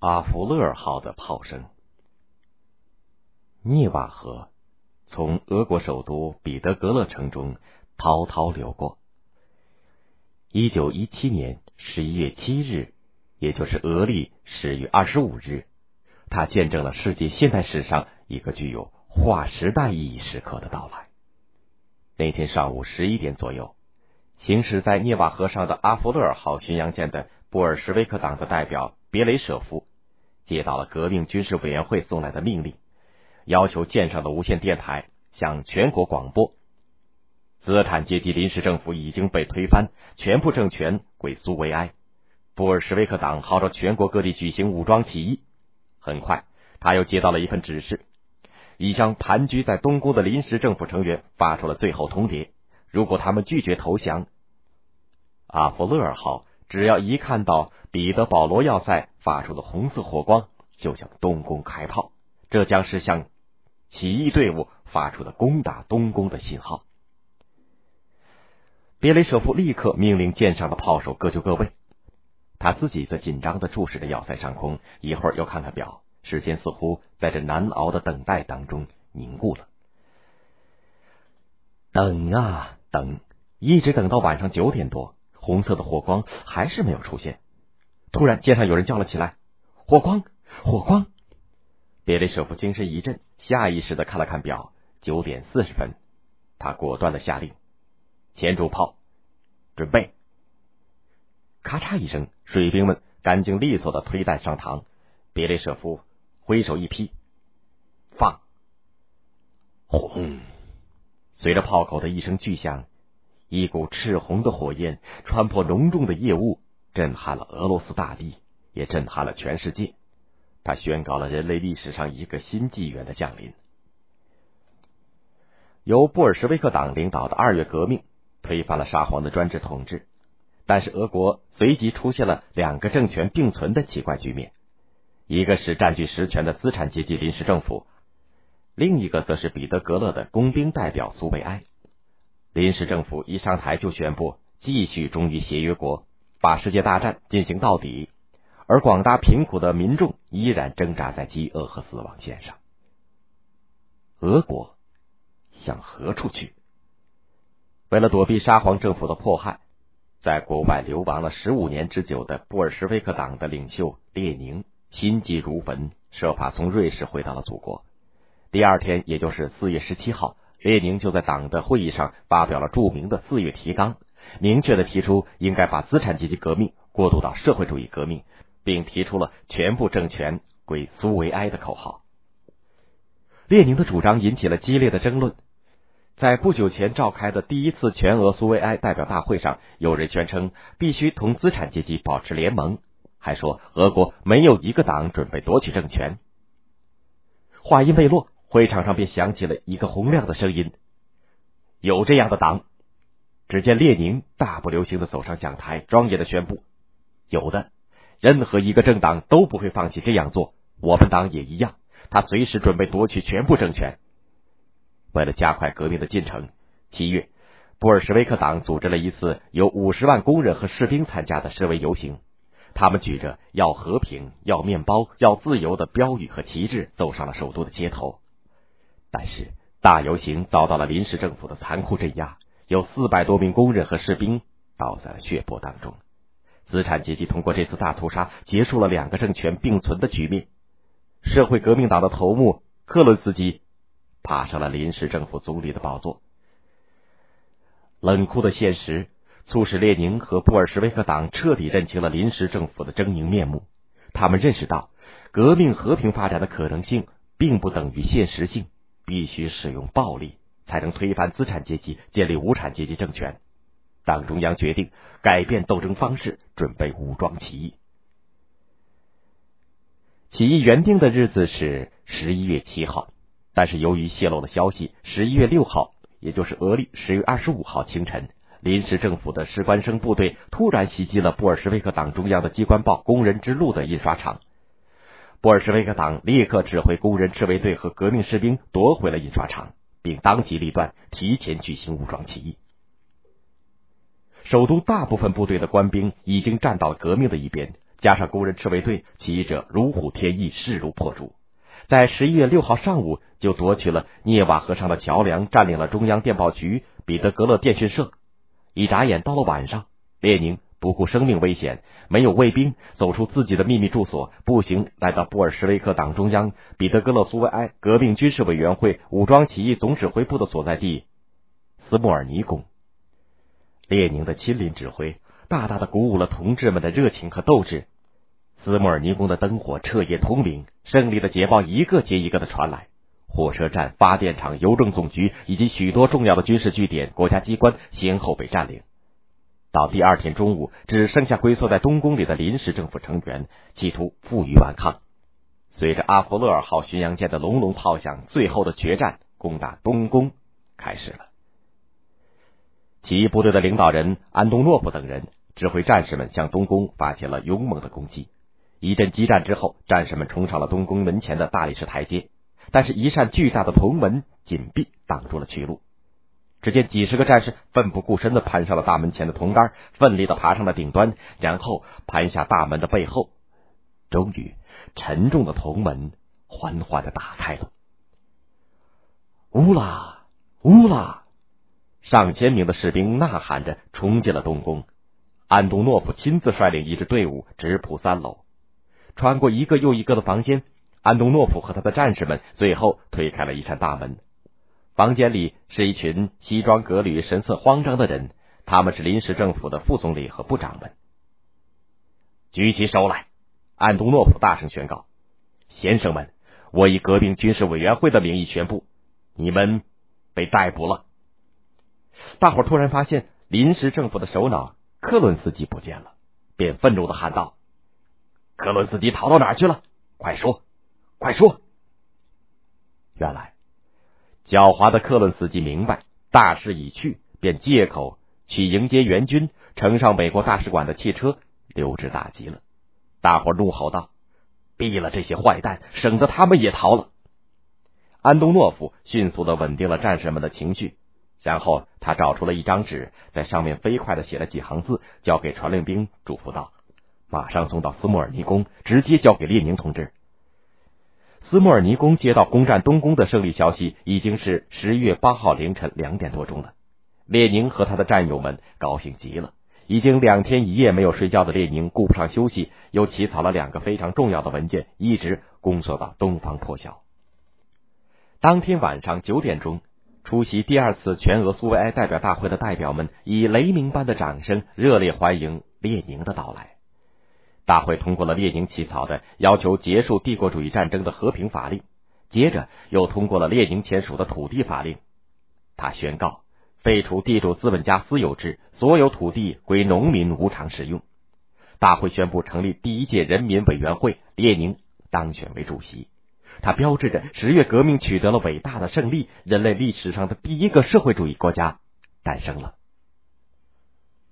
阿弗勒尔号的炮声。涅瓦河从俄国首都彼得格勒城中滔滔流过。一九一七年十一月七日，也就是俄历十月二十五日，它见证了世界现代史上一个具有划时代意义时刻的到来。那天上午十一点左右，行驶在涅瓦河上的阿弗勒尔号巡洋舰的布尔什维克党的代表别雷舍夫接到了革命军事委员会送来的命令。要求舰上的无线电台向全国广播：资产阶级临时政府已经被推翻，全部政权归苏维埃。布尔什维克党号召全国各地举行武装起义。很快，他又接到了一份指示，已向盘踞在东宫的临时政府成员发出了最后通牒：如果他们拒绝投降，阿弗勒尔号只要一看到彼得保罗要塞发出的红色火光，就向东宫开炮。这将是向。起义队伍发出的攻打东宫的信号。别雷舍夫立刻命令舰上的炮手各就各位，他自己则紧张的注视着要塞上空，一会儿又看看表，时间似乎在这难熬的等待当中凝固了。等啊等，一直等到晚上九点多，红色的火光还是没有出现。突然，街上有人叫了起来：“火光，火光！”别雷舍夫精神一振。下意识的看了看表，九点四十分，他果断的下令：前主炮，准备。咔嚓一声，水兵们干净利索的推弹上膛。别雷舍夫挥手一劈，放。轰！随着炮口的一声巨响，一股赤红的火焰穿破浓重的夜雾，震撼了俄罗斯大地，也震撼了全世界。他宣告了人类历史上一个新纪元的降临。由布尔什维克党领导的二月革命推翻了沙皇的专制统治，但是俄国随即出现了两个政权并存的奇怪局面：一个是占据实权的资产阶级临时政府，另一个则是彼得格勒的工兵代表苏维埃。临时政府一上台就宣布继续忠于协约国，把世界大战进行到底。而广大贫苦的民众依然挣扎在饥饿和死亡线上。俄国向何处去？为了躲避沙皇政府的迫害，在国外流亡了十五年之久的布尔什维克党的领袖列宁心急如焚，设法从瑞士回到了祖国。第二天，也就是四月十七号，列宁就在党的会议上发表了著名的四月提纲，明确的提出应该把资产阶级革命过渡到社会主义革命。并提出了全部政权归苏维埃的口号。列宁的主张引起了激烈的争论。在不久前召开的第一次全俄苏维埃代表大会上，有人宣称必须同资产阶级保持联盟，还说俄国没有一个党准备夺取政权。话音未落，会场上便响起了一个洪亮的声音：“有这样的党！”只见列宁大步流星的走上讲台，庄严的宣布：“有的。”任何一个政党都不会放弃这样做，我们党也一样。他随时准备夺取全部政权。为了加快革命的进程，七月，布尔什维克党组织了一次有五十万工人和士兵参加的示威游行。他们举着“要和平、要面包、要自由”的标语和旗帜，走上了首都的街头。但是，大游行遭到了临时政府的残酷镇压，有四百多名工人和士兵倒在了血泊当中。资产阶级通过这次大屠杀结束了两个政权并存的局面。社会革命党的头目克伦斯基爬上了临时政府总理的宝座。冷酷的现实促使列宁和布尔什维克党彻底认清了临时政府的狰狞面目。他们认识到，革命和平发展的可能性并不等于现实性，必须使用暴力才能推翻资产阶级，建立无产阶级政权。党中央决定改变斗争方式，准备武装起义。起义原定的日子是十一月七号，但是由于泄露了消息，十一月六号，也就是俄历十月二十五号清晨，临时政府的士官生部队突然袭击了布尔什维克党中央的机关报《工人之路》的印刷厂。布尔什维克党立刻指挥工人赤卫队和革命士兵夺回了印刷厂，并当机立断，提前举行武装起义。首都大部分部队的官兵已经站到了革命的一边，加上工人赤卫队，起义者如虎添翼，势如破竹。在十一月六号上午，就夺取了涅瓦河上的桥梁，占领了中央电报局、彼得格勒电讯社。一眨眼到了晚上，列宁不顾生命危险，没有卫兵，走出自己的秘密住所，步行来到布尔什维克党中央、彼得格勒苏维埃革命军事委员会武装起义总指挥部的所在地斯莫尔尼宫。列宁的亲临指挥。大大的鼓舞了同志们的热情和斗志。斯莫尔尼宫的灯火彻夜通明，胜利的捷报一个接一个的传来。火车站、发电厂、邮政总局以及许多重要的军事据点、国家机关先后被占领。到第二天中午，只剩下龟缩在东宫里的临时政府成员，企图负隅顽抗。随着阿弗勒尔号巡洋舰的隆隆炮响，最后的决战——攻打东宫开始了。起义部队的领导人安东诺夫等人。指挥战士们向东宫发起了勇猛的攻击。一阵激战之后，战士们冲上了东宫门前的大理石台阶，但是，一扇巨大的铜门紧闭，挡住了去路。只见几十个战士奋不顾身的攀上了大门前的铜杆，奋力的爬上了顶端，然后攀下大门的背后。终于，沉重的铜门缓缓的打开了。乌拉乌拉！上千名的士兵呐喊着冲进了东宫。安东诺夫亲自率领一支队伍直扑三楼，穿过一个又一个的房间。安东诺夫和他的战士们最后推开了一扇大门，房间里是一群西装革履、神色慌张的人，他们是临时政府的副总理和部长们。举起手来！安东诺夫大声宣告：“先生们，我以革命军事委员会的名义宣布，你们被逮捕了。”大伙突然发现，临时政府的首脑。克伦斯基不见了，便愤怒的喊道：“克伦斯基逃到哪儿去了？快说，快说！”原来，狡猾的克伦斯基明白大势已去，便借口去迎接援军，乘上美国大使馆的汽车溜之大吉了。大伙怒吼道：“毙了这些坏蛋，省得他们也逃了！”安东诺夫迅速的稳定了战士们的情绪。然后他找出了一张纸，在上面飞快的写了几行字，交给传令兵，嘱咐道：“马上送到斯莫尔尼宫，直接交给列宁同志。”斯莫尔尼宫接到攻占东宫的胜利消息，已经是十月八号凌晨两点多钟了。列宁和他的战友们高兴极了。已经两天一夜没有睡觉的列宁顾不上休息，又起草了两个非常重要的文件，一直工作到东方破晓。当天晚上九点钟。出席第二次全俄苏维埃代表大会的代表们以雷鸣般的掌声热烈欢迎列宁的到来。大会通过了列宁起草的要求结束帝国主义战争的和平法令，接着又通过了列宁签署的土地法令。他宣告废除地主资本家私有制，所有土地归农民无偿使用。大会宣布成立第一届人民委员会，列宁当选为主席。它标志着十月革命取得了伟大的胜利，人类历史上的第一个社会主义国家诞生了。